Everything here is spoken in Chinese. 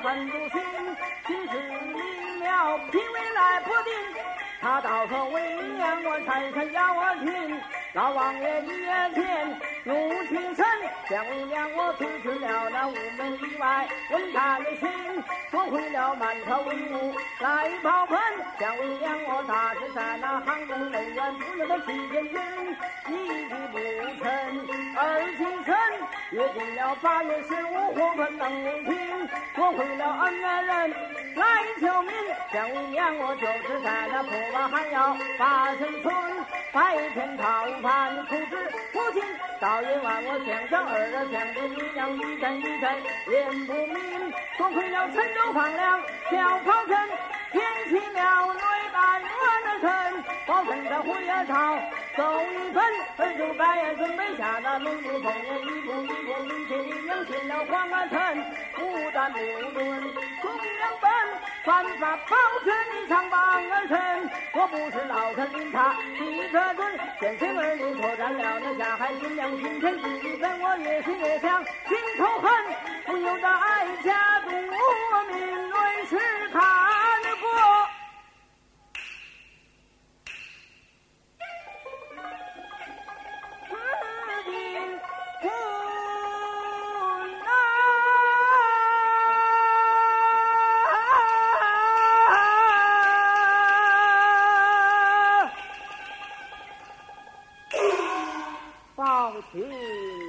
恨如心，心事明了，品味来不定。他到头为娘，我才肯要我听。老王爷一夜前怒气深，想为娘我处置了那午门以外，问他的心，夺回了满朝文武来报恨。想为娘我大致在那杭州人员不能的七千军，一，约定了八月十五火盆能为平，夺回了恩爱人来求名。想为娘我就是在那破瓦还要八成村，白天讨饭处置父亲，到夜晚我想想儿儿想着你娘一阵一阵言不明，多亏了陈州放粮小跑城，天气庙内半暖的城，保证在火药朝走一分，儿就白眼准备下那龙珠凤眼，一步一步一切你娘进了黄安城，不但不论中央本，犯法保全你长棒儿臣，我不是老臣领他替着准，先生儿女破绽了那下海新娘今天自己跟我越心越想心头恨，不由得哀家嗯